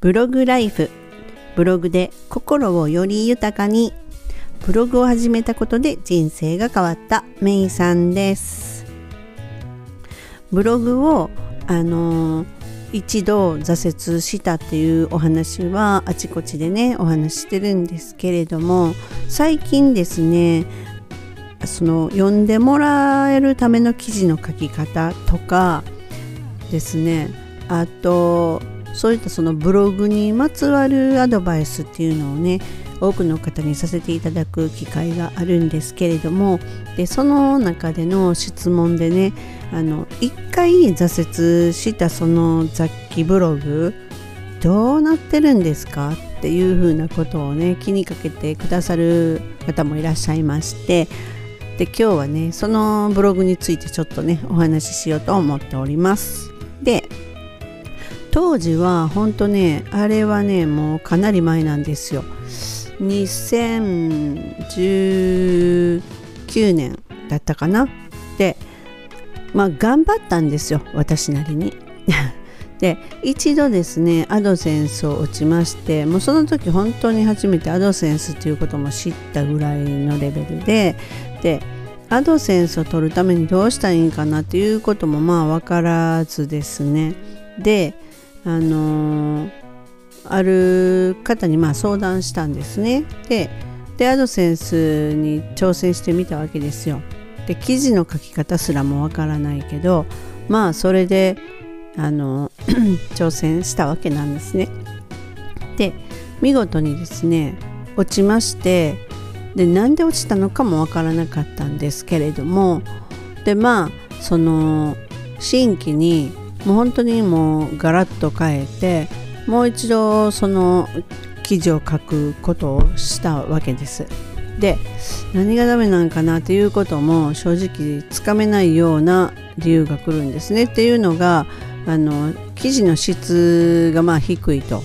ブログライフ。ブログで心をより豊かに。ブログを始めたことで人生が変わった。メイさんです。ブログをあの、一度挫折したっていうお話はあちこちでねお話してるんですけれども最近ですねその読んでもらえるための記事の書き方とかですねあとそういったそのブログにまつわるアドバイスっていうのをね多くの方にさせていただく機会があるんですけれどもでその中での質問でねあの一回挫折したその雑記ブログどうなってるんですか？っていうふうなことをね気にかけてくださる方もいらっしゃいましてで今日はねそのブログについてちょっとねお話ししようと思っております。で当時は本当ねあれはねもうかなり前なんですよ。2019年だったかな。でまあ頑張ったんですよ私なりに。で一度ですねアドセンスを落ちましてもうその時本当に初めてアドセンスっていうことも知ったぐらいのレベルででアドセンスを取るためにどうしたらいいかなっていうこともまあ分からずですね。であの、ある方にま相談したんですね。ででアドセンスに挑戦してみたわけですよ。で記事の書き方すらもわからないけどまあそれであの 挑戦したわけなんですね。で見事にですね落ちましてでなんで落ちたのかもわからなかったんですけれどもでまあその新規にもう本当にもうガラッと変えてもう一度その記事を書くことをしたわけです。で何がダメなんかなっていうことも正直つかめないような理由が来るんですねっていうのがあの記事の質がまあ低いと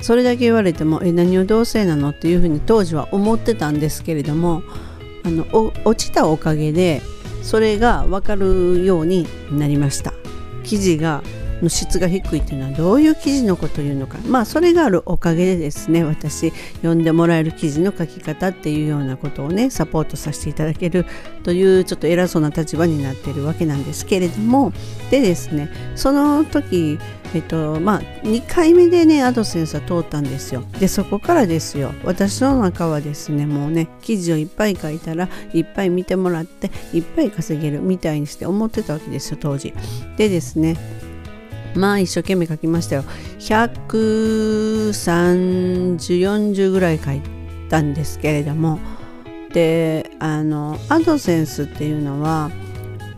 それだけ言われてもえ何をどうせなのっていうふうに当時は思ってたんですけれどもあの落ちたおかげでそれが分かるようになりました生地がの質が低いっていうのはどういう記事のことを言うのか。まあそれがあるおかげでですね私読んでもらえる記事の書き方っていうようなことをねサポートさせていただけるというちょっと偉そうな立場になっているわけなんですけれども。でですねその時えっとまあ2回目でねアドセンスは通ったんですよ。でそこからですよ。私の中はですねもうね記事をいっぱい書いたらいっぱい見てもらっていっぱい稼げるみたいにして思ってたわけですよ当時。でですねまあ一生懸命書きましたよ。13040ぐらい書いたんですけれども。であのアドセンスっていうのは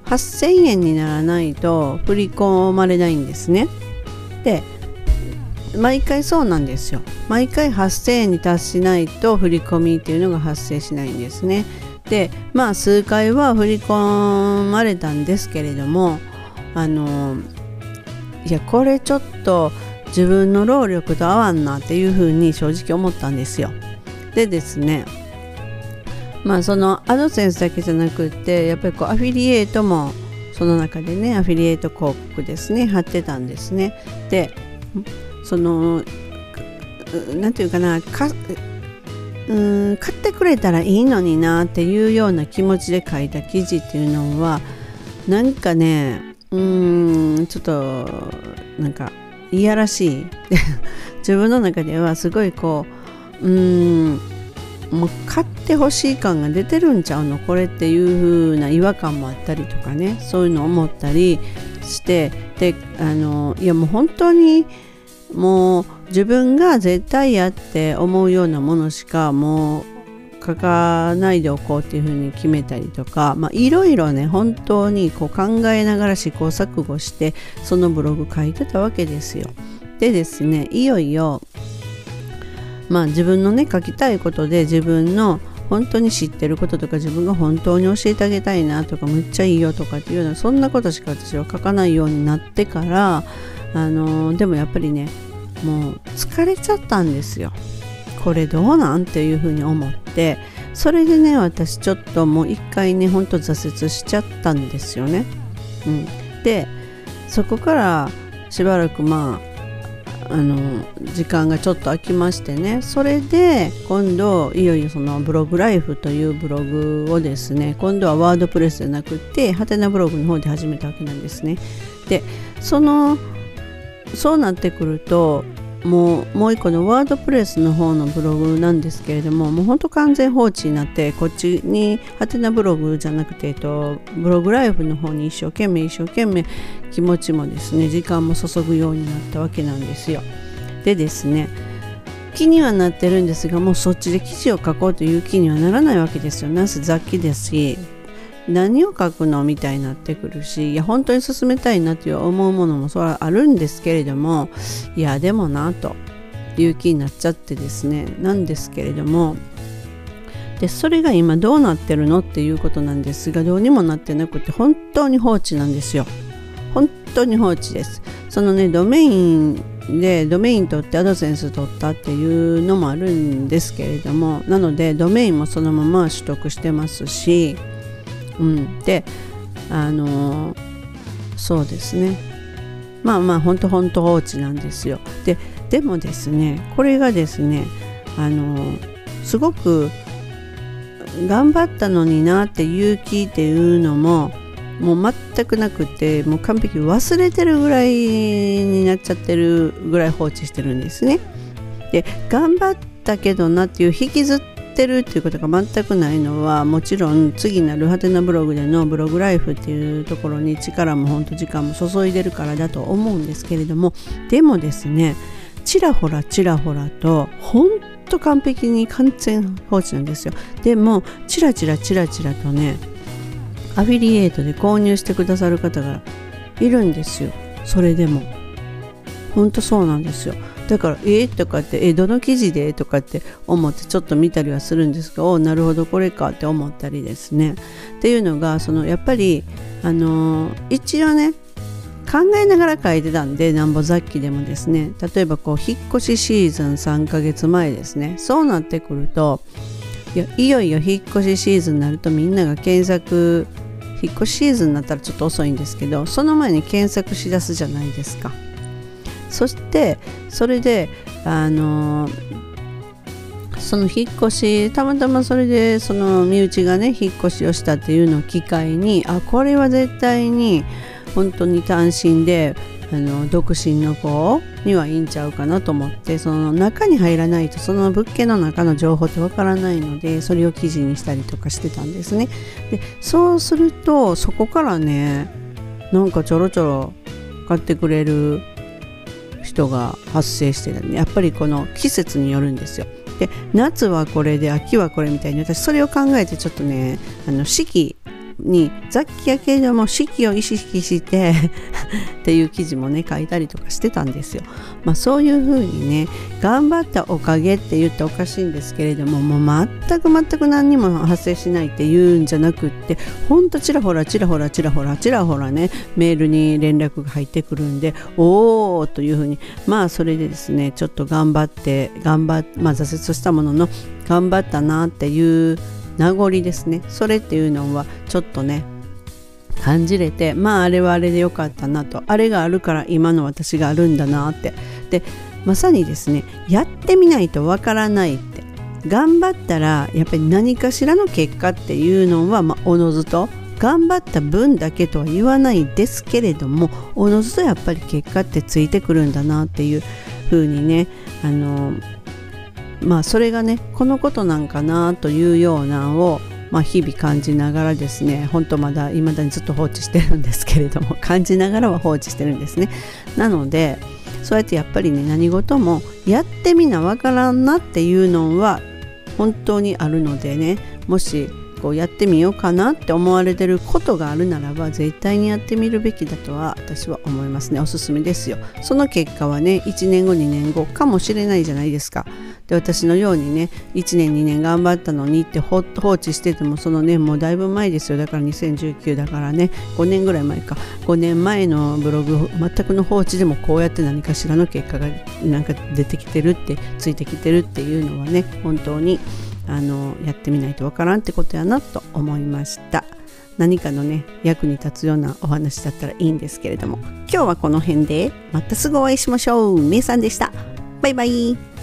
8000円にならないと振り込まれないんですね。で毎回そうなんですよ。毎回8000円に達しないと振り込みっていうのが発生しないんですね。でまあ数回は振り込まれたんですけれどもあのいやこれちょっと自分の労力と合わんなっていうふうに正直思ったんですよ。でですねまあそのアドセンスだけじゃなくってやっぱりこうアフィリエイトもその中でねアフィリエイト広告ですね貼ってたんですね。でその何て言うかなかうん買ってくれたらいいのになっていうような気持ちで書いた記事っていうのはなんかねうーんちょっとなんかいやらしい。自分の中ではすごいこううんもう買ってほしい感が出てるんちゃうの？これっていう風な違和感もあったりとかねそういうのを思ったりしてであのいやもう本当にもう自分が絶対やって思うようなものしかもう書かないでおこうっていうふうに決めたりとかいろいろね本当にこう考えながら試行錯誤してそのブログ書いてたわけですよ。でですねいよいよまあ自分のね書きたいことで自分の本当に知ってることとか自分が本当に教えてあげたいなとかむっちゃいいよとかっていうようなそんなことしか私は書かないようになってからあのでもやっぱりねもう疲れちゃったんですよ。これどうなんていうふうに思ってそれでね私ちょっともう一回ねほんと挫折しちゃったんですよね。うん、でそこからしばらくまああの時間がちょっと空きましてねそれで今度いよいよそのブログライフというブログをですね今度はワードプレスじゃなくてハテナブログの方で始めたわけなんですねでそのそうなってくるともうもう一個のワードプレスの方のブログなんですけれどももうほんと完全放置になってこっちにハテナブログじゃなくて、えっと、ブログライフの方に一生懸命一生懸命気持ちもですね時間も注ぐようになったわけなんですよ。でですね気にはなってるんですがもうそっちで記事を書こうという気にはならないわけですよ。なす雑記ですし何を書くのみたいになってくるしいや本当に進めたいなという思うものもそれはあるんですけれどもいやでもなという気になっちゃってですね。なんですけれどもでそれが今どうなってるのっていうことなんですがどうにもなってなくて本当に放置なんですよ。本当に放置です。そのねドメインでドメイン取ってアドセンス取ったっていうのもあるんですけれどもなのでドメインもそのまま取得してますしうん、であのそうですね。まあまあ本当本当放置なんですよ。ででもですねこれがですねあのすごく頑張ったのになって勇気っていうのももう全くなくてもう完璧忘れてるぐらいになっちゃってるぐらい放置してるんですね。で頑張ったけどなっていう引きずっってるっていうことが全くないのはもちろん次なるハテナブログでのブログライフっていうところに力も本当時間も注いでるからだと思うんですけれどもでもですねちらほらちらほらと本当完璧に完全放置なんですよ。でもちらちらちらちらとねアフィリエイトで購入してくださる方がいるんですよ。それでも。本当そうなんですよ。だから「え、とかって「えどの記事で?」とかって思ってちょっと見たりはするんですがおなるほどこれかって思ったりですね。っていうのがそのやっぱりあの、一応ね考えながら書いてたんでなんぼ雑記でもですね。例えばこう引っ越しシーズン3ヶ月前ですね。そうなってくるといやいよいよ引っ越しシーズンになるとみんなが検索引っ越しシーズンになったらちょっと遅いんですけどその前に検索しだすじゃないですか。そしてそれであのその引っ越したまたまそれでその身内がね引っ越しをしたっていうのを機会にあこれは絶対に本当に単身であの独身の子にはいいんちゃうかなと思ってその中に入らないとその物件の中の情報ってわからないのでそれを記事にしたりとかしてたんですね。でそうするとそこからねなんかちょろちょろ買ってくれる人が発生してるやっぱりこの季節によるんですよ。で夏はこれで秋はこれみたいに私それを考えてちょっとねあの四季に雑記やけれども四季を意識して っていう記事もね書いたりとかしてたんですよ。まあそういうふうにね頑張ったおかげって言っておかしいんですけれどももう全く全く何にも発生しないっていうんじゃなくってほんとちらほらちらほらちらほらちらほらねメールに連絡が入ってくるんでおおというふうにまあそれでですねちょっと頑張って頑張っまあ挫折したものの頑張ったなっていう名残ですね。それっていうのはちょっとね感じれてまああれはあれでよかったなと。あれがあるから今の私があるんだなって。でまさにですねやってみないとわからないって。頑張ったらやっぱり何かしらの結果っていうのは、まあ、おのずと頑張った分だけとは言わないですけれどもおのずとやっぱり結果ってついてくるんだなっていう風にねあのまあそれがねこのことなんかなというようなを、まあ、日々感じながらですね本当まだ未だにずっと放置してるんですけれども 感じながらは放置してるんですね。なのでそうやってやっぱりね何事もやってみなわからんなっていうのは本当にあるのでねもしこうやってみようかなって思われてることがあるならば絶対にやってみるべきだとは私は思いますね。おすすめですよ。その結果はね1年後2年後かもしれないじゃないですか。で私のようにね1年2年頑張ったのにって放置しててもそのねもうだいぶ前ですよ。だから2019だからね5年ぐらい前か。5年前のブログ全くの放置でもこうやって何かしらの結果がなんか出てきてるってついてきてるっていうのはね本当にあのやってみないとわからんってことやなと思いました。何かのね役に立つようなお話だったらいいんですけれども。今日はこの辺でまたすぐお会いしましょう。めいさんでした。バイバイ。